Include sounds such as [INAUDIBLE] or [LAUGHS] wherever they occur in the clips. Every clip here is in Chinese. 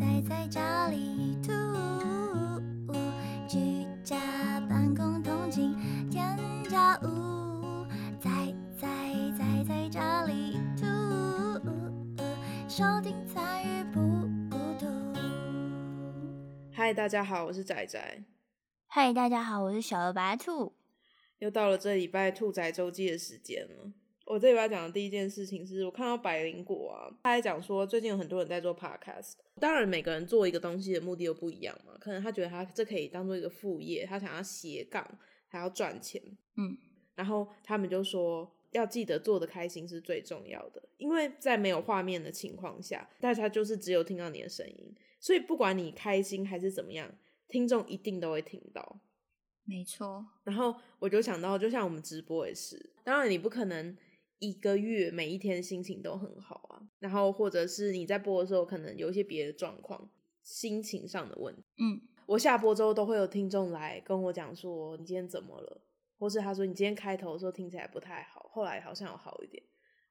宅在家里吐，居家办公通勤添加物，宅宅宅在家里吐，收听参与不孤独。嗨，大家好，我是仔仔。嗨，大家好，我是小鹅白兔。又到了这礼拜兔仔周记的时间了。我这礼拜讲的第一件事情是我看到百灵果啊，他还讲说最近有很多人在做 podcast。当然，每个人做一个东西的目的又不一样嘛。可能他觉得他这可以当做一个副业，他想要斜杠，还要赚钱。嗯，然后他们就说要记得做的开心是最重要的，因为在没有画面的情况下，大家就是只有听到你的声音，所以不管你开心还是怎么样，听众一定都会听到。没错。然后我就想到，就像我们直播也是，当然你不可能一个月每一天心情都很好啊。然后或者是你在播的时候，可能有一些别的状况，心情上的问题。嗯，我下播之后都会有听众来跟我讲说你今天怎么了，或是他说你今天开头的时候听起来不太好，后来好像有好一点。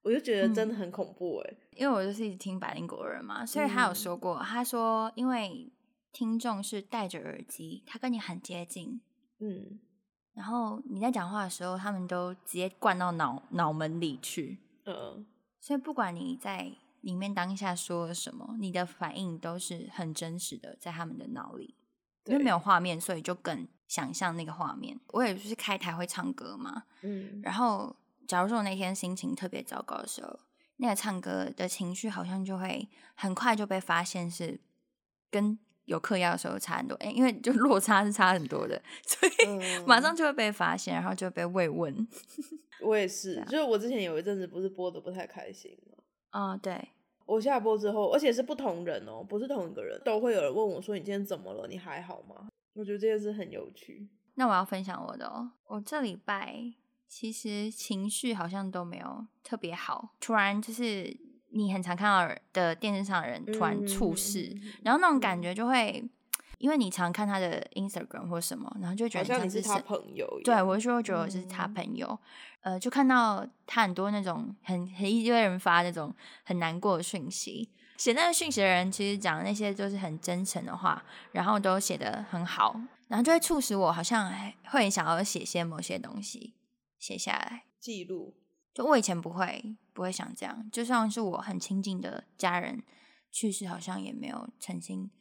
我就觉得真的很恐怖哎、因为我就是一直听百灵国人嘛，所以他有嗯说过，他说因为听众是戴着耳机，他跟你很接近，嗯，然后你在讲话的时候，他们都直接灌到脑脑门里去，嗯，所以不管你在里面当下说了什么，你的反应都是很真实的，在他们的脑里。因为没有画面，所以就更想象那个画面。我也就是开台会唱歌嘛，嗯，然后假如说我那天心情特别糟糕的时候，那个唱歌的情绪好像就会很快就被发现是跟有嗑药的时候差很多，诶因为就 [LAUGHS] 落差是差很多的，所以嗯马上就会被发现，然后就被慰问。[LAUGHS] 我也是，就是我之前有一阵子不是播的不太开心嘛。哦，对，我下播之后，而且是不同人哦，不是同一个人，都会有人问我说：“你今天怎么了？你还好吗？”我觉得这件事很有趣。那我要分享我的哦，我这礼拜其实情绪好像都没有特别好，突然就是你很常看到的电视上的人突然猝死，嗯然后那种感觉就会，因为你常看他的 Instagram 或什么，然后就会觉好得是像你是他朋友。对，我就会觉得我是他嗯朋友，呃，就看到他很多那种很很一堆人发那种很难过的讯息，写那个讯息的人其实讲的那些就是很真诚的话，然后都写的很好，然后就会促使我好像哎会很想要写些某些东西写下来。记录，就我以前不会不会想这样，就算是我很亲近的家人去世，好像也没有曾经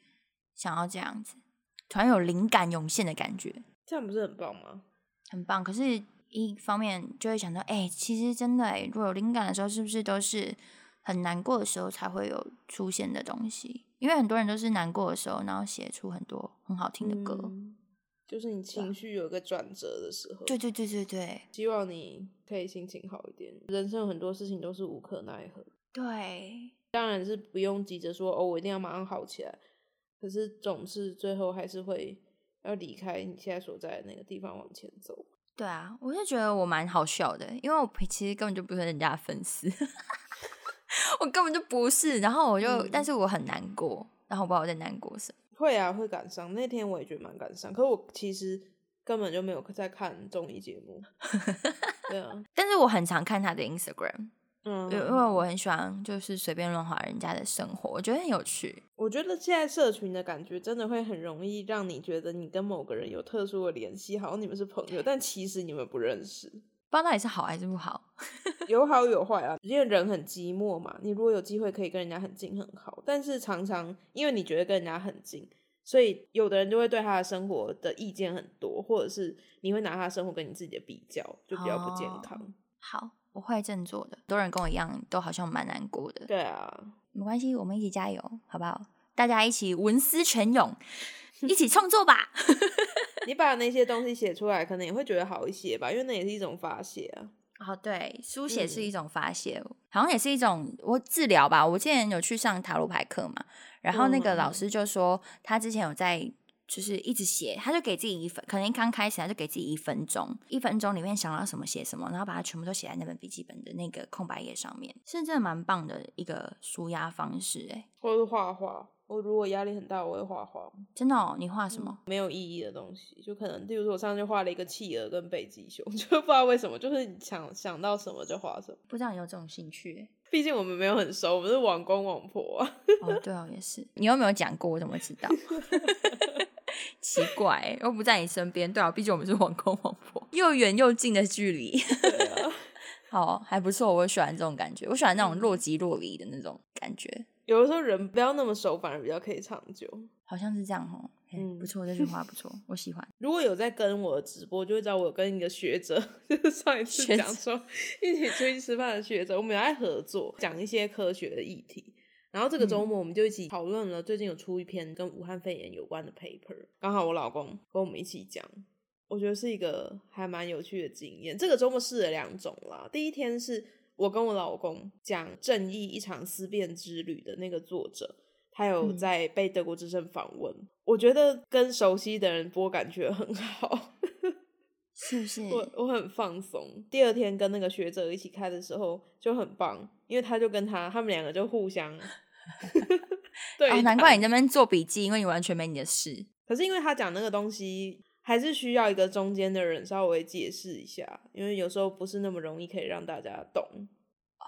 想要这样子，突然有灵感涌现的感觉。这样不是很棒吗？很棒。可是，一方面就会想到，哎、其实真的、哎，如果有灵感的时候，是不是都是很难过的时候才会有出现的东西？因为很多人都是难过的时候，然后写出很多很好听的歌。嗯就是你情绪有一个转折的时候。对对对对对希望你可以心情好一点。人生有很多事情都是无可奈何，对，当然是不用急着说哦，我一定要马上好起来。可是总是最后还是会要离开你现在所在的那个地方往前走。对啊，我就觉得我蛮好笑的，因为我其实根本就不是人家的粉丝，[LAUGHS] 我根本就不是。然后我就，嗯但是我很难过，然后我不知道我在难过什么。会啊，会感伤。那天我也觉得蛮感伤，可是我其实根本就没有在看综艺节目。[LAUGHS] 对啊，但是我很常看他的 Instagram，嗯，因为因为我很喜欢就是随便乱划人家的生活，我觉得很有趣。我觉得现在社群的感觉真的会很容易让你觉得你跟某个人有特殊的联系，好像你们是朋友，但其实你们不认识。不知道到底是好还是不好。[LAUGHS] 有好有坏啊，因为人很寂寞嘛。你如果有机会可以跟人家很近很好，但是常常因为你觉得跟人家很近，所以有的人就会对他的生活的意见很多，或者是你会拿他的生活跟你自己的比较，就比较不健康。好，我会振作的。很多人跟我一样，都好像蛮难过的。对啊，没关系，我们一起加油，好不好？大家一起文思泉涌，[LAUGHS] 一起创作吧。你把那些东西写出来，可能也会觉得好一些吧，因为那也是一种发泄啊。哦，对，书写是嗯一种发泄，好像也是一种我治疗吧。我之前有去上塔罗牌课嘛，然后那个老嗯师就说，他之前有在就是一直写，他就给自己一分，可能刚开始他就给自己一分钟，一分钟里面想到什么写什么，然后把它全部都写在那本笔记本的那个空白页上面，是真的蛮棒的一个舒压方式。哎，或者是画画。我如果压力很大，我会画画，真的哦，你画什么？没有意义的东西，就可能，例如说我上次就画了一个企鹅跟北极熊，[LAUGHS] 就不知道为什么，就是想想到什么就画什么。不知道你有这种兴趣欸？毕竟我们没有很熟，我们是网公网婆啊。哦，对哦，也是。你有没有讲过，我怎么知道？[LAUGHS] 奇怪，又不在你身边。对啊，毕竟我们是网公网婆，又远又近的距离。[LAUGHS] 好，还不错，我喜欢这种感觉。我喜欢那种若即若离的那种感觉。有的时候人不要那么熟，反而比较可以长久。好像是这样哦。嗯，不错，这句话不错，我喜欢。[LAUGHS] 如果有在跟我直播，就会知道我有跟一个学者，[LAUGHS] 就是上一次讲说一起出去吃饭的学者，我们有在合作讲一些科学的议题。然后这个周末我们就一起讨论了最近有出一篇跟武汉肺炎有关的 paper，刚好我老公跟我们一起讲，我觉得是一个还蛮有趣的经验。这个周末试了两种啦，第一天是我跟我老公讲《正义一场思辨之旅》的那个作者。他有在被德国之声访问，我觉得跟熟悉的人播感觉很好，[LAUGHS] 是不是？我我很放松。第二天跟那个学者一起开的时候就很棒，因为他就跟他他们两个就互相，[LAUGHS] 对，难怪你那边做笔记，因为你完全没你的事。可是因为他讲那个东西，还是需要一个中间的人稍微解释一下，因为有时候不是那么容易可以让大家懂。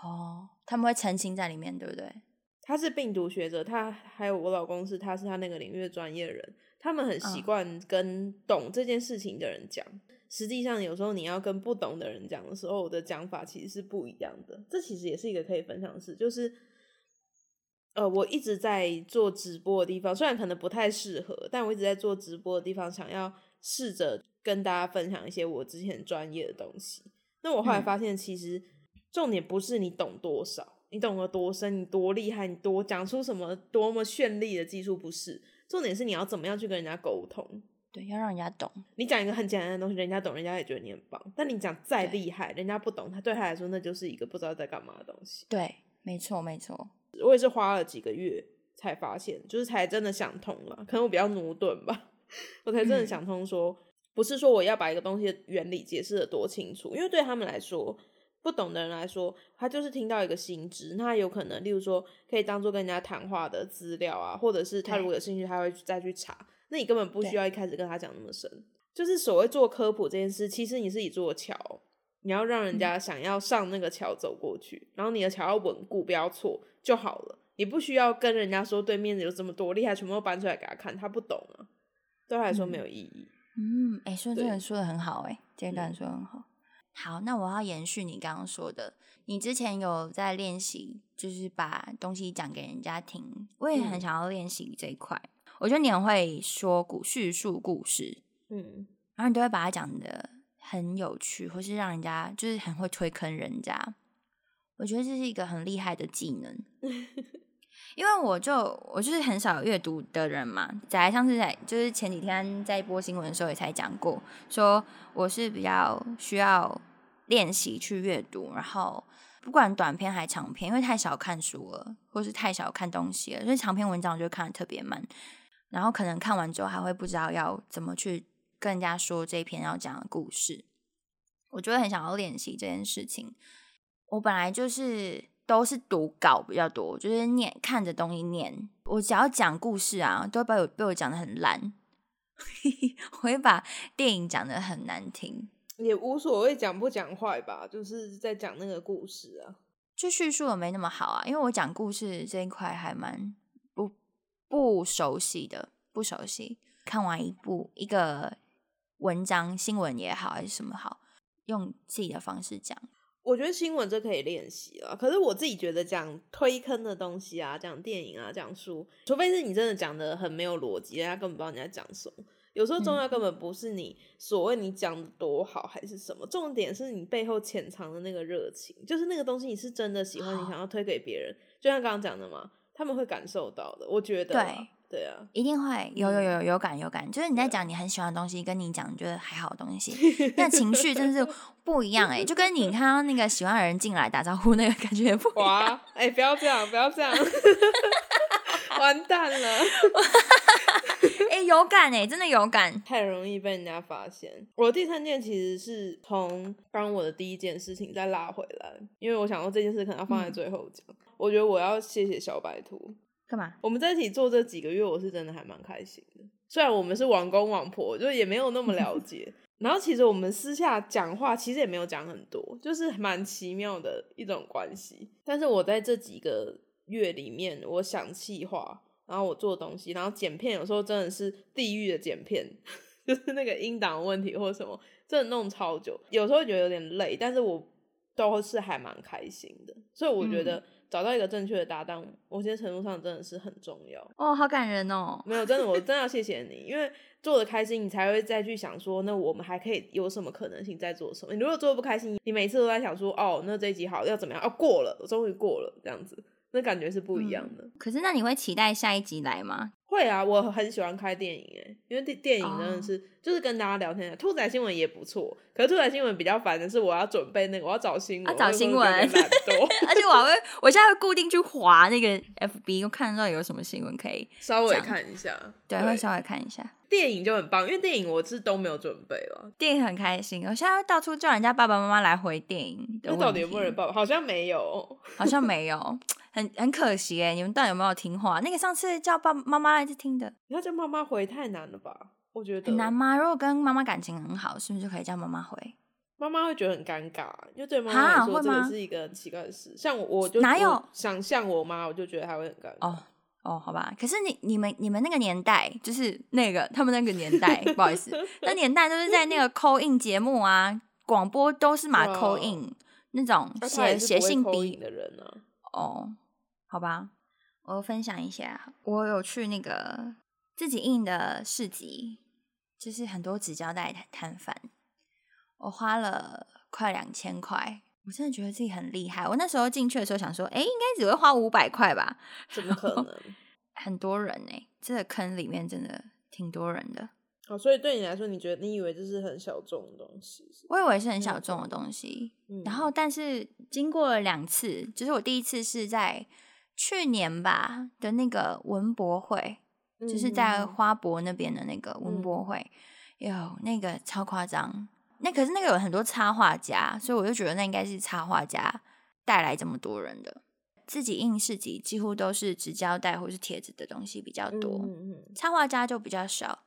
哦，他们会澄清在里面，对不对？他是病毒学者，他还有我老公是，他是他那个领域的专业人，他们很习惯跟懂这件事情的人讲。实际上，有时候你要跟不懂的人讲的时候，我的讲法其实是不一样的。这其实也是一个可以分享的事，就是呃，我一直在做直播的地方，虽然可能不太适合，但我一直在做直播的地方，想要试着跟大家分享一些我之前专业的东西。那我后来发现，其实重点不是你懂多少。你懂得多深，你多厉害，你多讲出什么多么绚丽的技术，不是重点是你要怎么样去跟人家沟通。对，要让人家懂。你讲一个很简单的东西，人家懂，人家也觉得你很棒。但你讲再厉害，人家不懂，他对他来说那就是一个不知道在干嘛的东西。对，没错，没错。我也是花了几个月才发现，就是才真的想通了。可能我比较驽钝吧，我才真的想通，说不是说我要把一个东西的原理解释的多清楚，因为对他们来说。不懂的人来说，他就是听到一个新知，那有可能，例如说，可以当做跟人家谈话的资料啊，或者是他如果有兴趣，他会再去查。那你根本不需要一开始跟他讲那么深。就是所谓做科普这件事，其实你是一座桥，你要让人家想要上那个桥走过去，然后你的桥要稳固，不要错就好了。你不需要跟人家说对面有这么多厉害，全部都搬出来给他看，他不懂啊，对他来说没有意义。嗯，哎，说这个说的很好，哎，这段说的很好。好，那我要延续你刚刚说的，你之前有在练习，就是把东西讲给人家听。我也很想要练习这一块。我觉得你很会说故叙述故事，嗯，然后你都会把它讲的很有趣，或是让人家就是很会推坑人家。我觉得这是一个很厉害的技能，[LAUGHS] 因为我就我就是很少阅读的人嘛。在上次在就是前几天在播新闻的时候也才讲过，说我是比较需要。练习去阅读，然后不管短篇还长篇，因为太少看书了，或是太少看东西了，所以长篇文章我就看的特别慢。然后可能看完之后还会不知道要怎么去跟人家说这篇要讲的故事。我就会很想要练习这件事情。我本来就是都是读稿比较多，就是念看着东西念。我只要讲故事啊，都被我被我讲的很烂，[LAUGHS] 我会把电影讲的很难听。也无所谓讲不讲坏吧，就是在讲那个故事啊，就叙述的没那么好啊，因为我讲故事这一块还蛮不不熟悉的，不熟悉。看完一部一个文章，新闻也好还是什么好，用自己的方式讲。我觉得新闻这可以练习了，可是我自己觉得讲推坑的东西啊，讲电影啊，讲书，除非是你真的讲的很没有逻辑，人家根本不知道你在讲什么。有时候重要根本不是你所谓你讲的多好还是什么，重点是你背后潜藏的那个热情，就是那个东西你是真的喜欢，你想要推给别人，就像刚刚讲的嘛，他们会感受到的。我觉得，对对啊，一定会有有有有感有感，就是你在讲你很喜欢的东西，跟你讲你觉得还好的东西，[LAUGHS] 那情绪真的是不一样哎，就跟你看到那个喜欢的人进来打招呼那个感觉不一样。哎，不要这样，不要这样，[LAUGHS] 完蛋了。[LAUGHS] 哎，有感哎，真的有感，太容易被人家发现。我第三件其实是从刚我的第一件事情再拉回来，因为我想说这件事可能要放在最后讲。我觉得我要谢谢小白兔，干嘛？我们在一起做这几个月，我是真的还蛮开心的。虽然我们是王公王婆，就也没有那么了 [LAUGHS] 解。然后其实我们私下讲话，其实也没有讲很多，就是蛮奇妙的一种关系。但是我在这几个月里面，我想气话，然后我做东西，然后剪片，有时候真的是地狱的剪片，[LAUGHS] 就是那个音档问题或什么，真的弄超久，有时候觉得有点累，但是我都是还蛮开心的。所以我觉得找到一个正确的搭档，某些程度上真的是很重要。哦，好感人哦！没有，真的，我 [LAUGHS] 真的要谢谢你，因为做的开心，你才会再去想说，那我们还可以有什么可能性再做什么？你如果做的不开心，你每次都在想说，哦，那这一集好要怎么样？哦，过了，我终于过了，这样子，那感觉是不一样的。可是那你会期待下一集来吗？会啊，我很喜欢开电影诶，因为电电影真的是、就是跟大家聊天，兔仔新闻也不错，可是兔仔新闻比较烦的是我要准备那个，我要找新闻，啊找新闻 [LAUGHS] 而且我还会，我现在会固定去划那个 FB，我看到有什么新闻可以，稍微看一下。对，会稍微看一下。电影就很棒，因为电影我是都没有准备了。电影很开心，我现在会到处叫人家爸爸妈妈来回电影的。那到底有没有人爸？好像没有。[LAUGHS] 好像没有，很很可惜哎，你们到底有没有听话？那个上次叫爸爸妈妈来是听的，你要叫妈妈回太难了吧？我觉得很难吗？如果跟妈妈感情很好，是不是就可以叫妈妈回？妈妈会觉得很尴尬，因为对妈哈妈来说，这个是一个很奇怪的事。像我，我就哪有我想象我妈，我就觉得她会很尴尬。哦哦，好吧。可是你你们你们那个年代，就是那个他们那个年代，[LAUGHS] 不好意思，那年代都是在那个 call in 节目啊，广播都是马 call in 那种写写信笔的人啊。哦，好吧，我分享一下，我有去那个自己印的市集，就是很多纸胶带摊摊贩，我花了快两千块，我真的觉得自己很厉害。我那时候进去的时候想说，哎，应该只会花五百块吧，怎么可能？[LAUGHS] 很多人呢、这个坑里面真的挺多人的。好，所以对你来说，你觉得你以为这是很小众的东西？我以为是很小众的东西，嗯然后但是经过了两次，就是我第一次是在去年吧的那个文博会，就是在嗯花博那边的那个文博会，有那个超夸张。那可是那个有很多插画家，所以我就觉得那应该是插画家带来这么多人的。自己印市集几乎都是纸胶带或是贴纸的东西比较多，嗯嗯嗯插画家就比较少，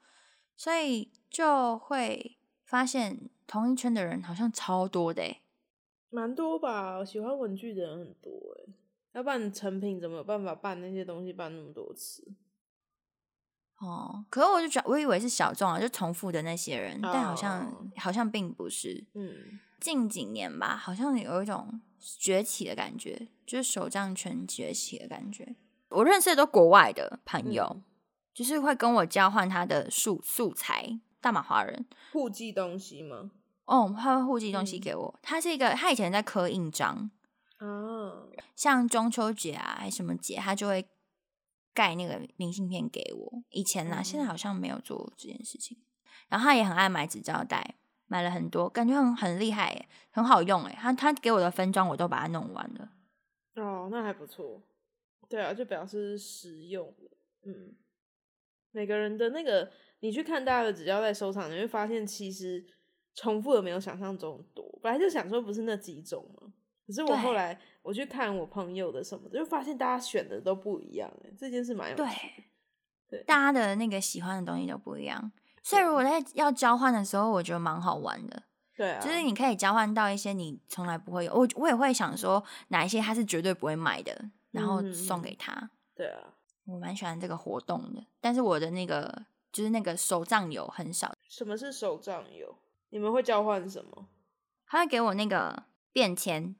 所以就会发现同一圈的人好像超多的欸蛮多吧。喜欢文具的人很多哎，要不然成品怎么有办法办那些东西办那么多次？哦。可是我就觉得，我以为是小众啊，就重复的那些人，但好像哦好像并不是。嗯，近几年吧，好像有一种崛起的感觉，就是手账圈崛起的感觉。我认识的都国外的朋友，嗯就是会跟我交换他的素素材，大马华人。互寄东西吗？哦，他会互寄东西嗯给我。他是一个，他以前在刻印章，嗯，像中秋节啊，还什么节，他就会盖那个明信片给我。以前啦，现在嗯好像没有做这件事情。然后他也很爱买纸胶带，买了很多，感觉很很厉害耶，很好用哎。他他给我的分装我都把它弄完了。哦，那还不错。对啊，就表示实用的。嗯，每个人的那个，你去看大家的纸胶带收藏，你会发现其实重复的没有想象中多。本来就想说不是那几种嘛，可是我后来我去看我朋友的什么的，就发现大家选的都不一样。哎，这件事蛮有趣对的。对大家的那个喜欢的东西都不一样，所以如果在要交换的时候，我觉得蛮好玩的。对啊，就是你可以交换到一些你从来不会有，我我也会想说哪一些他是绝对不会买的，然后送嗯给他。对啊，我蛮喜欢这个活动的，但是我的那个就是那个手账有很少，什么是手账有？你们会交换什么他会给我那个便签，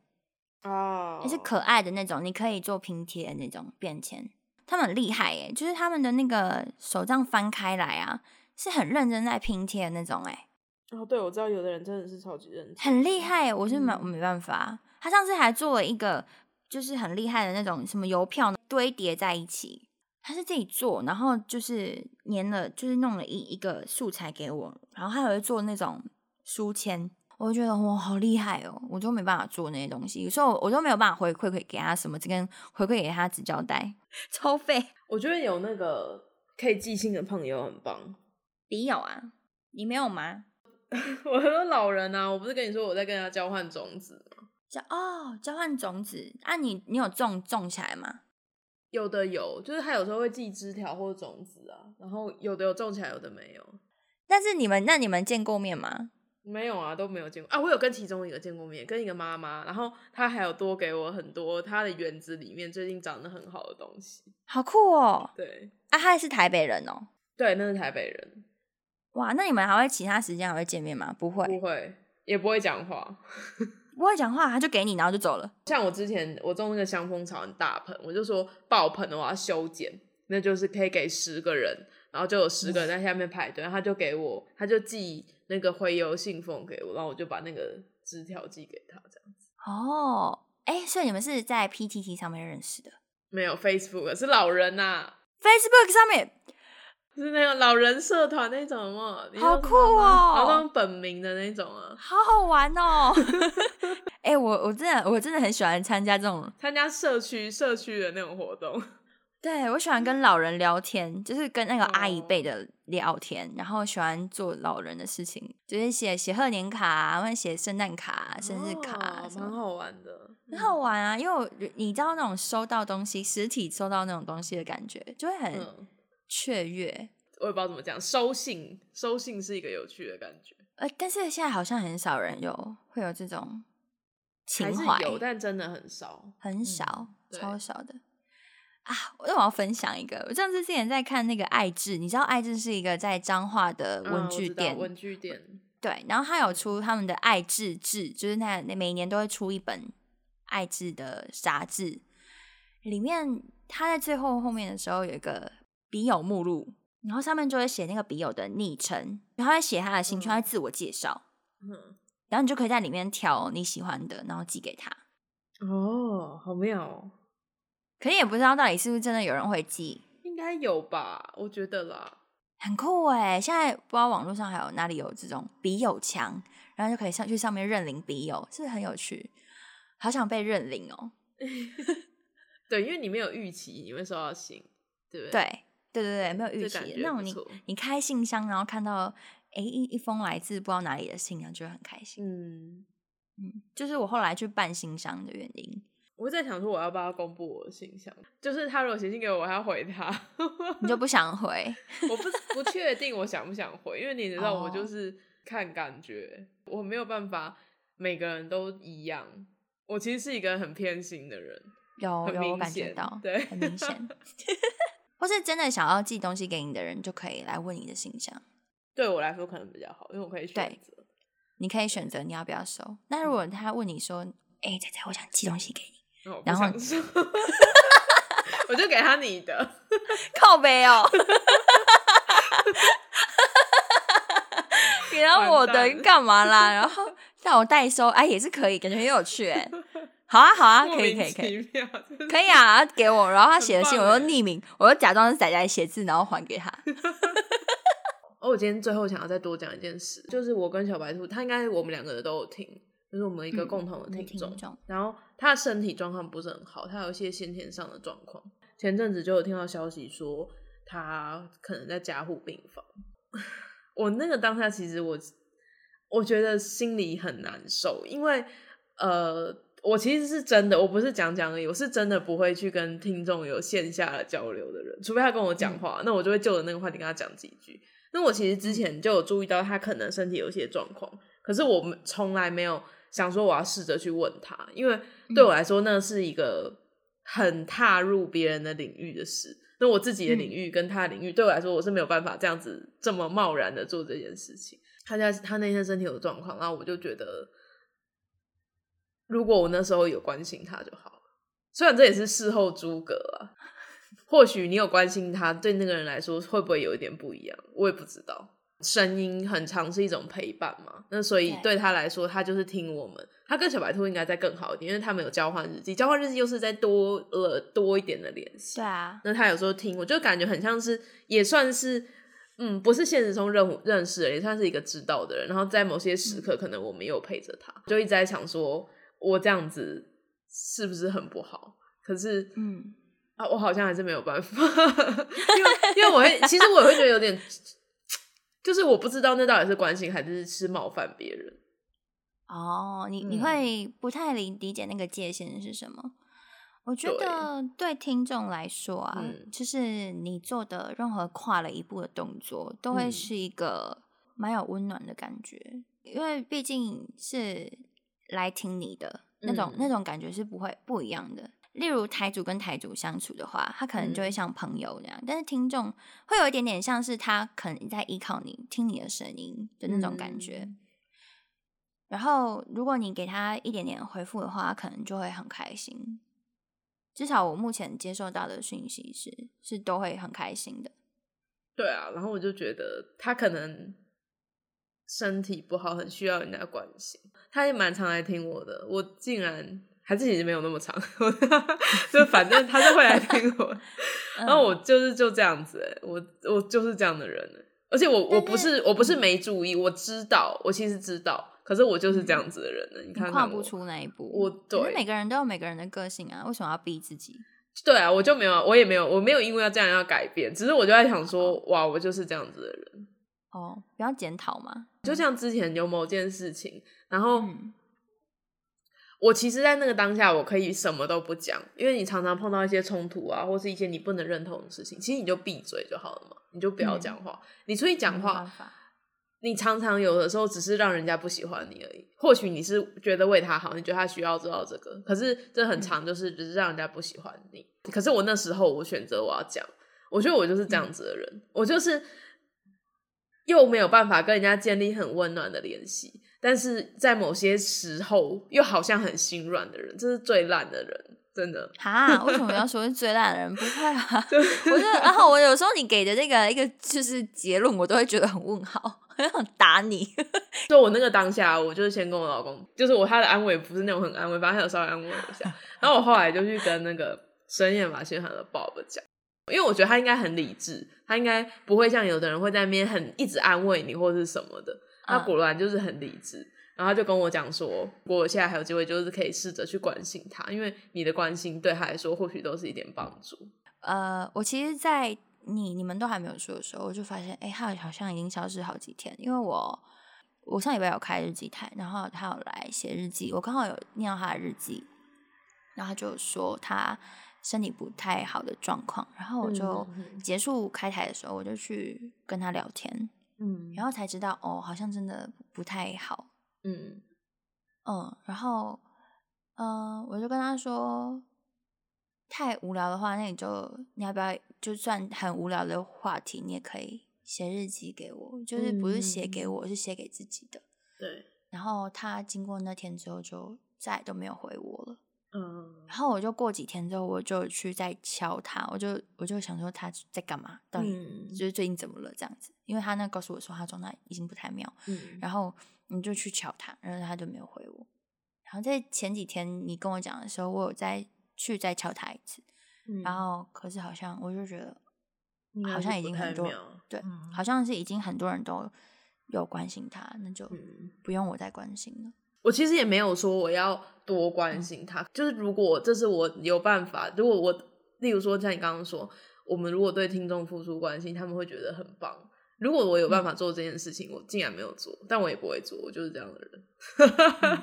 啊？也是可爱的那种，你可以做拼贴的那种便签。他们很厉害耶，就是他们的那个手账翻开来啊，是很认真在拼贴的那种，哎，哦，对，我知道有的人真的是超级认真，很厉害耶。我是没嗯没办法，他上次还做了一个就是很厉害的那种什么邮票堆叠在一起，他是自己做，然后就是粘了，就是弄了一一个素材给我，然后他还会做那种书签。我就觉得哇，好厉害哦！我就没办法做那些东西，所以我我都没有办法回馈给给他什么，这跟回馈给他纸胶带，[LAUGHS] 超费。我觉得有那个可以寄信的朋友很棒。你有啊？你没有吗？[LAUGHS] 我很多老人啊，我不是跟你说我在跟他交换种子吗？交哦，交换种子啊你，你有种种起来吗？有的有，就是他有时候会寄枝条或种子啊，然后有的有种起来，有的没有。但是你们那你们见过面吗？没有啊，都没有见过啊。我有跟其中一个见过面，跟一个妈妈，然后她还有多给我很多她的园子里面最近长得很好的东西。好酷哦！对啊，她也是台北人哦。对，那是台北人。哇，那你们还会其他时间还会见面吗？不会，不会，也不会讲话。[LAUGHS] 不会讲话，他就给你，然后就走了。像我之前我种那个香蜂草很大盆，我就说爆盆的我要修剪，那就是可以给十个人，然后就有十个人在下面排队，他就给我，他就寄那个回邮信封给我，然后我就把那个纸条寄给他，这样子。哦，哎，所以你们是在 PTT 上面认识的？没有 Facebook，是老人呐，Facebook 上面。是那个老人社团那种吗？好酷哦！然后用本名的那种啊，好好玩哦！[LAUGHS] 哎，我我真的我真的很喜欢参加这种参加社区社区的那种活动。对，我喜欢跟老人聊天，就是跟那个阿姨辈的聊天，然后喜欢做老人的事情，就是写写贺年卡，啊或者写圣诞卡、生日卡，蛮好玩的，很好玩啊！因为你知道那种收到东西，实体收到那种东西的感觉，就会很。雀跃，我也不知道怎么讲。收信，收信是一个有趣的感觉。呃，但是现在好像很少人有会有这种情怀，有，但真的很少，很少，超少的啊！那我要分享一个，我上次之前在看那个爱智，你知道爱智是一个在彰化的文具店，文具店对，然后他有出他们的爱智志，就是那那每年都会出一本爱智的杂志，里面他在最后后面的时候有一个。笔友目录，然后上面就会写那个笔友的昵称，然后会写他的兴趣，会自我介绍，嗯，然后你就可以在里面挑你喜欢的，然后寄给他。哦，好妙！可是也不知道到底是不是真的有人会寄，应该有吧？我觉得啦，很酷哎！现在不知道网络上还有哪里有这种笔友墙，然后就可以上去上面认领笔友，是不是很有趣？好想被认领哦！[LAUGHS] 对，因为你没有预期你会收到信，对不对？对。对对对，没有预期。那种你你开信箱，然后看到哎一一封来自不知道哪里的信，然后就会很开心。嗯嗯，就是我后来去办信箱的原因。我在想说，我要不要公布我的信箱？就是他如果写信给我，我还要回他，[LAUGHS] 你就不想回？我不不确定我想不想回，因为你知道我就是看感觉，我没有办法每个人都一样。我其实是一个很偏心的人，有有感觉到，对，很明显。[LAUGHS] 或是真的想要寄东西给你的人，就可以来问你的信箱。对我来说可能比较好，因为我可以选择。你可以选择你要不要收。那如果他问你说：“哎，仔仔，我想寄东西给你。”然后 [LAUGHS] 我就给他你的 [LAUGHS] 靠背哦，[LAUGHS] 给他我的干嘛啦？然后让我代收，哎，也是可以，感觉很有趣哎。好啊，好啊，可以，可以，可以，可以啊！给我，然后他写的信，我就匿名，我就假装是仔仔写字，然后还给他。哦，我今天最后想要再多讲一件事，就是我跟小白兔，他应该我们两个人都有听，就是我们一个共同的听众。然后他的身体状况不是很好，他有一些先天上的状况。前阵子就有听到消息说他可能在加护病房。[LAUGHS] 我那个当下其实我我觉得心里很难受，因为呃。我其实是真的，我不是讲讲而已，我是真的不会去跟听众有线下的交流的人，除非他跟我讲话，那我就会就着那个话题跟他讲几句。那我其实之前就有注意到他可能身体有些状况，可是我们从来没有想说我要试着去问他，因为对我来说那是一个很踏入别人的领域的事。那我自己的领域跟他的领域，对我来说我是没有办法这样子这么贸然的做这件事情。他家他那天身体有状况，然后我就觉得。如果我那时候有关心他就好了，虽然这也是事后诸葛啊。或许你有关心他，对那个人来说会不会有一点不一样？我也不知道。声音很长是一种陪伴嘛，那所以对他来说，他就是听我们。他跟小白兔应该再更好一点，因为他们有交换日记，交换日记又是再多了多一点的联系。对啊，那他有时候听，我就感觉很像是，也算是，嗯，不是现实中认认识的，也算是一个知道的人。然后在某些时刻，可能我们有陪着他，就一直在想说。我这样子是不是很不好？可是，嗯啊，我好像还是没有办法，[LAUGHS] 因为因为我会，其实我也会觉得有点，就是我不知道那到底是关心还是是冒犯别人。哦，你你会不太理理解那个界限是什么？我觉得对听众来说啊，嗯就是你做的任何跨了一步的动作，都会嗯是一个蛮有温暖的感觉，因为毕竟是来听你的那种、嗯那种感觉是不会不一样的。例如台主跟台主相处的话，他可能就会嗯像朋友那样，但是听众会有一点点像是他可能在依靠你听你的声音的那种感觉。嗯然后，如果你给他一点点回复的话，他可能就会很开心。至少我目前接受到的讯息是，是都会很开心的。对啊，然后我就觉得他可能身体不好，很需要人家关心。他也蛮常来听我的，我竟然还是其实没有那么长，[LAUGHS] 就反正他就会来听我。[LAUGHS] 然后我就是就这样子、欸，我我就是这样的人、欸，而且我我不是我不是没注意，我知道，我其实知道，可是我就是这样子的人呢。你你看跨不出那一步，我对每个人都有每个人的个性啊，为什么要逼自己？对啊，我就没有，我也没有，我没有因为要这样要改变，只是我就在想说，哇，我就是这样子的人。哦，不要检讨嘛。就像之前有某件事情，然后嗯我其实，在那个当下，我可以什么都不讲，因为你常常碰到一些冲突啊，或是一些你不能认同的事情，其实你就闭嘴就好了嘛，你就不要讲话。你出去讲话你常常有的时候只是让人家不喜欢你而已。或许你是觉得为他好，你觉得他需要知道这个，可是这很长，就是只是让人家不喜欢你。可是我那时候，我选择我要讲，我觉得我就是这样子的人，我就是又没有办法跟人家建立很温暖的联系，但是在某些时候又好像很心软的人，这是最烂的人，真的。哈，为什么要说是最烂的人？不会啊，[LAUGHS] 我就然后我有时候你给的那个一个就是结论，我都会觉得很问号，很想打你。就我那个当下，我就是先跟我老公，就是我他的安慰不是那种很安慰，反正他有稍微安慰我一下。[LAUGHS] 然后我后来就去跟那个深夜马戏团的 Bob 讲，因为我觉得他应该很理智，他应该不会像有的人会在那边很一直安慰你或是什么的。他嗯果然就是很理智，然后他就跟我讲说，我现在还有机会，就是可以试着去关心他，因为你的关心对他来说或许都是一点帮助。呃，我其实，在你你们都还没有说的时候，我就发现，哎、他好像已经消失好几天。因为我我上礼拜有开日记台，然后他有来写日记，我刚好有念到他的日记，然后他就说他身体不太好的状况，然后我就结束开台的时候，我就去跟他聊天，嗯。然后才知道哦，好像真的不太好，嗯。嗯，然后，嗯、我就跟他说，太无聊的话，那你就你要不要，就算很无聊的话题，你也可以写日记给我，就是不是写给我，是写给自己的。对，然后他经过那天之后，就再也都没有回我了。嗯。然后我就过几天之后，我就去再敲他，我就我就想说他在干嘛，到底嗯。就是最近怎么了这样子？因为他那告诉我说他状态已经不太妙，嗯。然后你就去敲他，然后他就没有回我。然后在前几天你跟我讲的时候，我有再去再敲他一次，嗯。然后可是好像我就觉得好像已经很多对，嗯。好像是已经很多人都有关心他，那就嗯。不用我再关心了。我其实也没有说我要多关心他，就是如果这是我有办法，如果我例如说像你刚刚说，我们如果对听众付出关心，他们会觉得很棒。如果我有办法做这件事情，我竟然没有做，但我也不会做，我就是这样的人。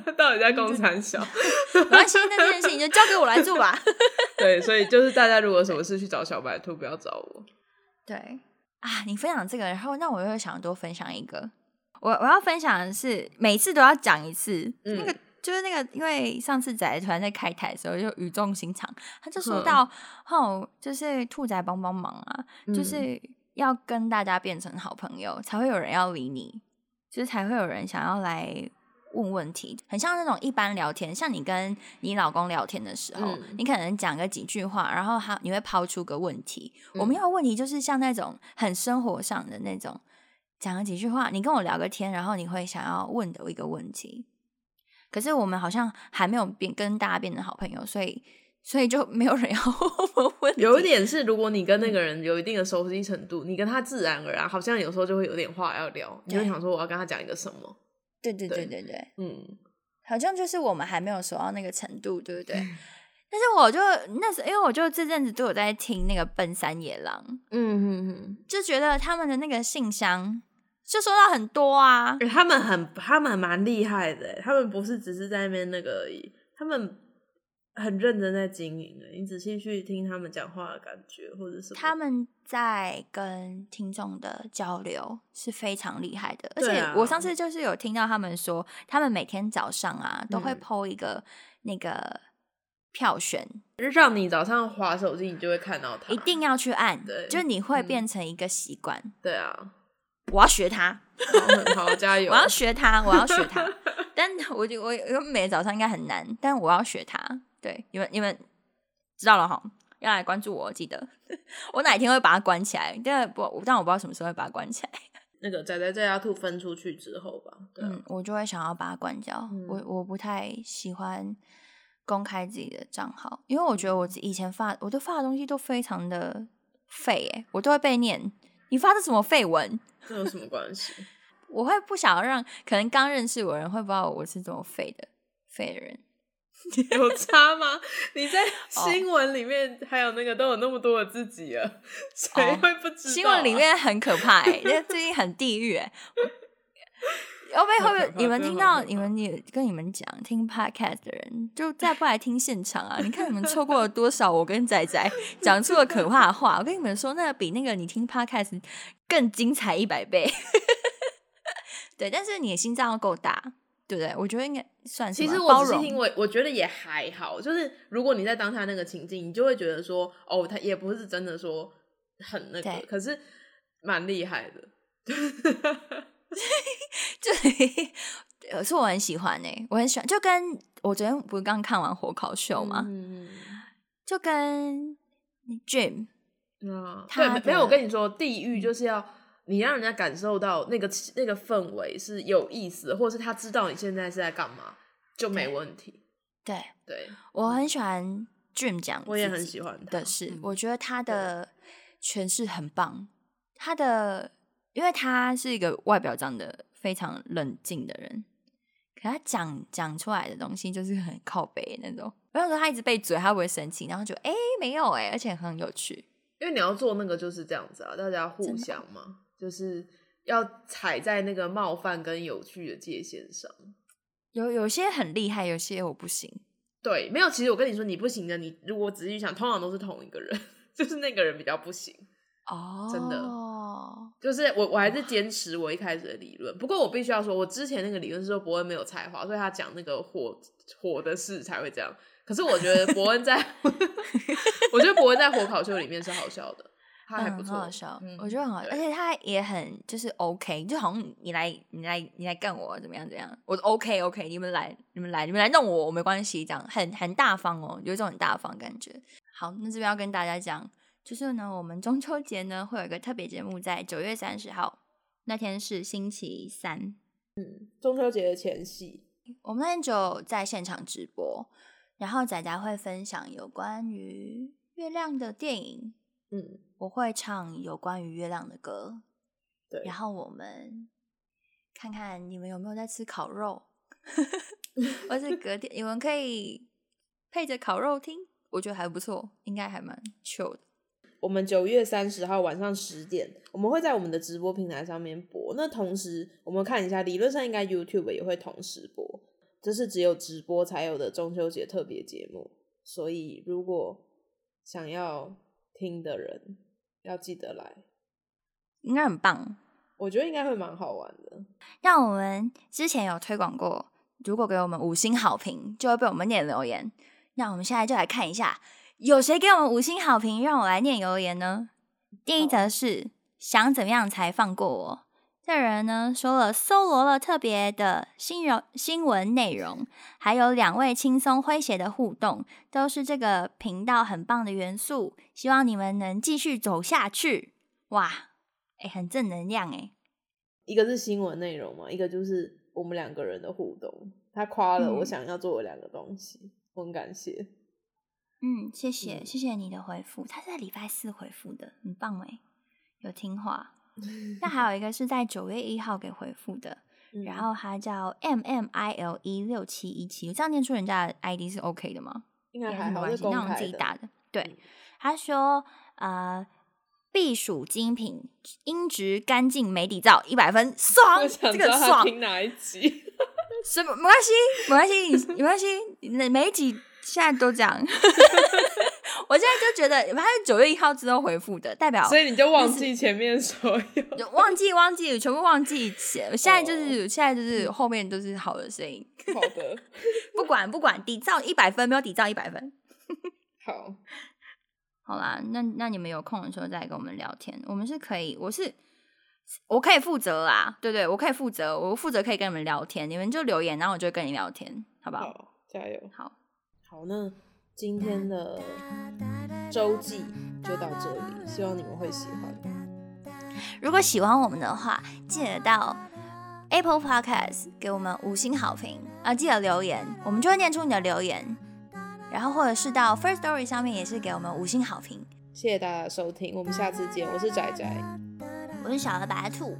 [LAUGHS] 到底在共产小？没关系，那这件事情就交给我来做吧。[LAUGHS] 对，所以就是大家如果什么事去找小白兔，不要找我。对啊，你分享这个，然后那我又想多分享一个。我我要分享的是，每次都要讲一次，嗯。那个就是那个，因为上次仔突然在开台的时候就语重心长，他就说到，哦，就是兔仔帮帮忙啊，就嗯。是要跟大家变成好朋友，才会有人要理你，就是才会有人想要来问问题，很像那种一般聊天，像你跟你老公聊天的时候，嗯。你可能讲个几句话，然后他你会抛出个问题。我嗯。们要问题就是像那种很生活上的那种，讲了几句话，你跟我聊个天，然后你会想要问的一个问题。可是我们好像还没有变跟大家变成好朋友，所以所以就没有人要 [LAUGHS] 问。有一点是，如果你跟嗯那个人有一定的熟悉程度，你跟他自然而然，好像有时候就会有点话要聊，你就想说我要跟他讲一个什么。对对对对对对，嗯，好像就是我们还没有熟到那个程度，对不对？但是我就那时，因为我就这阵子都有在听那个奔山野狼，嗯嗯就觉得他们的那个信箱就收到很多啊，嗯，他们很，他们蛮厉害的，他们不是只是在那边那个而已，他们很认真在经营诶，你仔细去听他们讲话的感觉，或者什么，他们在跟听众的交流是非常厉害的，而且我上次就是有听到他们说，他们每天早上啊都会嗯。PO 一个那个票选，让你早上划手机，你就会看到它，一定要去按对，就你会嗯。变成一个习惯。对啊，我要学他，好好，加油！[LAUGHS] 我要学他，我要学他。但我就我我每天早上应该很难，但我要学他。对，你们你们知道了哈，要来关注我，记得 [LAUGHS] 我哪天会把它关起来，但不但我不知道什么时候会把它关起来。那个仔仔在家兔分出去之后吧，对啊嗯，我就会想要把它关掉。嗯我我不太喜欢公开自己的账号，因为我觉得我以前发我都发的东西都非常的废，哎，我都会被念你发的什么废文。这有什么关系？[LAUGHS] 我会不想要让可能刚认识我的人会不知道我是怎么废的废的人。[LAUGHS] 有差吗？你在 [LAUGHS] 哦新闻里面还有那个都有那么多的自己了，谁会不知道啊、新闻里面很可怕哎、因为最近很地狱哎、要不然会不你们听到你们也跟你们讲听 podcast 的人，就再不来听现场啊？[LAUGHS] 你看你们错过了多少我跟仔仔 [LAUGHS] 讲出了可怕的话。我跟你们说，那个比那个你听 podcast 更精彩一百倍。[LAUGHS] 对，但是你的心脏要够大，对不对？我觉得应该算是其实吧包容我仔细听，我我觉得也还好。就是如果你在当下那个情境，你就会觉得说，哦，他也不是真的说很那个，可是蛮厉害的。[LAUGHS] 就呃是我很喜欢哎、我很喜欢，就跟我昨天不是刚看完火烤秀嘛，嗯，就跟 Jim 啊，他对，没没有。我跟你说，地狱就是要你让人家感受到那个那个氛围是有意思的，或者是他知道你现在是在干嘛，就没对问题。对对，我很喜欢 Jim 讲，我也很喜欢他的是，嗯我觉得他的诠释很棒。他的，因为他是一个外表长得非常冷静的人，可他讲讲出来的东西就是很靠北那种。我想说他一直被嘴，他不会生气，然后就哎、诶没有哎、而且很有趣。因为你要做那个就是这样子啊，大家互相嘛，就是要踩在那个冒犯跟有趣的界限上。有有些很厉害，有些我不行。对，没有。其实我跟你说，你不行的，你如果仔细想，通常都是同一个人，[LAUGHS] 就是那个人比较不行。哦，真的就是我，我还是坚持我一开始的理论。不过我必须要说，我之前那个理论是说伯恩没有才华，所以他讲那个火火的事才会这样。可是我觉得伯恩在，[LAUGHS] 我觉得伯恩在火烤秀里面是好笑的，他还不嗯错，很好笑，嗯我觉得很好，笑而且他也很就是 OK，就好像你来你来你来干我怎么样怎么样，我 OK OK，你们来你们来你们来弄我，我没关系，这样很很大方哦，有一种很大方的感觉。好，那这边要跟大家讲，就是呢，我们中秋节呢会有一个特别节目，在九月三十号那天是星期三，嗯中秋节的前夕，我们那天就在现场直播，然后仔仔会分享有关于月亮的电影，嗯，我会唱有关于月亮的歌，对，然后我们看看你们有没有在吃烤肉，[LAUGHS] 或是隔天你们可以配着烤肉听，我觉得还不错，应该还蛮 chill 的。我们九月三十号晚上十点，我们会在我们的直播平台上面播。那同时，我们看一下，理论上应该 YouTube 也会同时播，这是只有直播才有的中秋节特别节目。所以，如果想要听的人，要记得来。应该很棒。我觉得应该会蛮好玩的。让我们之前有推广过，如果给我们五星好评，就会被我们念留言。那我们现在就来看一下，有谁给我们五星好评，让我来念留言呢？第一则是想怎么样才放过我？这人呢说了，搜罗了特别的新闻新闻内容，还有两位轻松诙谐的互动，都是这个频道很棒的元素。希望你们能继续走下去。哇，哎、很正能量哎。一个是新闻内容嘛，一个就是我们两个人的互动。他夸了我嗯想要做的两个东西，我很感谢。嗯，谢谢，嗯谢谢你的回复。他是在礼拜四回复的，很棒哎，有听话。[LAUGHS] 那还有一个是在九月一号给回复的，嗯然后他叫 M M I L 一六七一七，这样念出人家的 ID 是 OK 的吗？应该还好，是没关系，那我们。自己打的。对嗯，他说呃，避暑精品，音质干净，没底噪，一百分，[LAUGHS] 爽这个爽，听哪一集。[LAUGHS] 什么没关系，没关系，没关系，你每一集现在都这样。[LAUGHS] 我现在就觉得他是九月一号之后回复的，代表所以你就忘记前面所有。就 [LAUGHS] 忘记忘记全部忘记写。现在就是现在就是后面都是好的声音，好的，[LAUGHS] 不管不管底噪一百分，没有底噪一百分。好，好啦，那那你们有空的时候再跟我们聊天，我们是可以，我是我可以负责啦，对对，我可以负责，我负责可以跟你们聊天，你们就留言，然后我就跟你聊天，好不好？好，加油。好，好，那今天的周记就到这里，希望你们会喜欢。如果喜欢我们的话，记得到 Apple Podcast 给我们五星好评啊，记得留言，我们就会念出你的留言。然后或者是到 First Story 上面也是给我们五星好评。谢谢大家的收听，我们下次见。我是仔仔，我是小的白兔。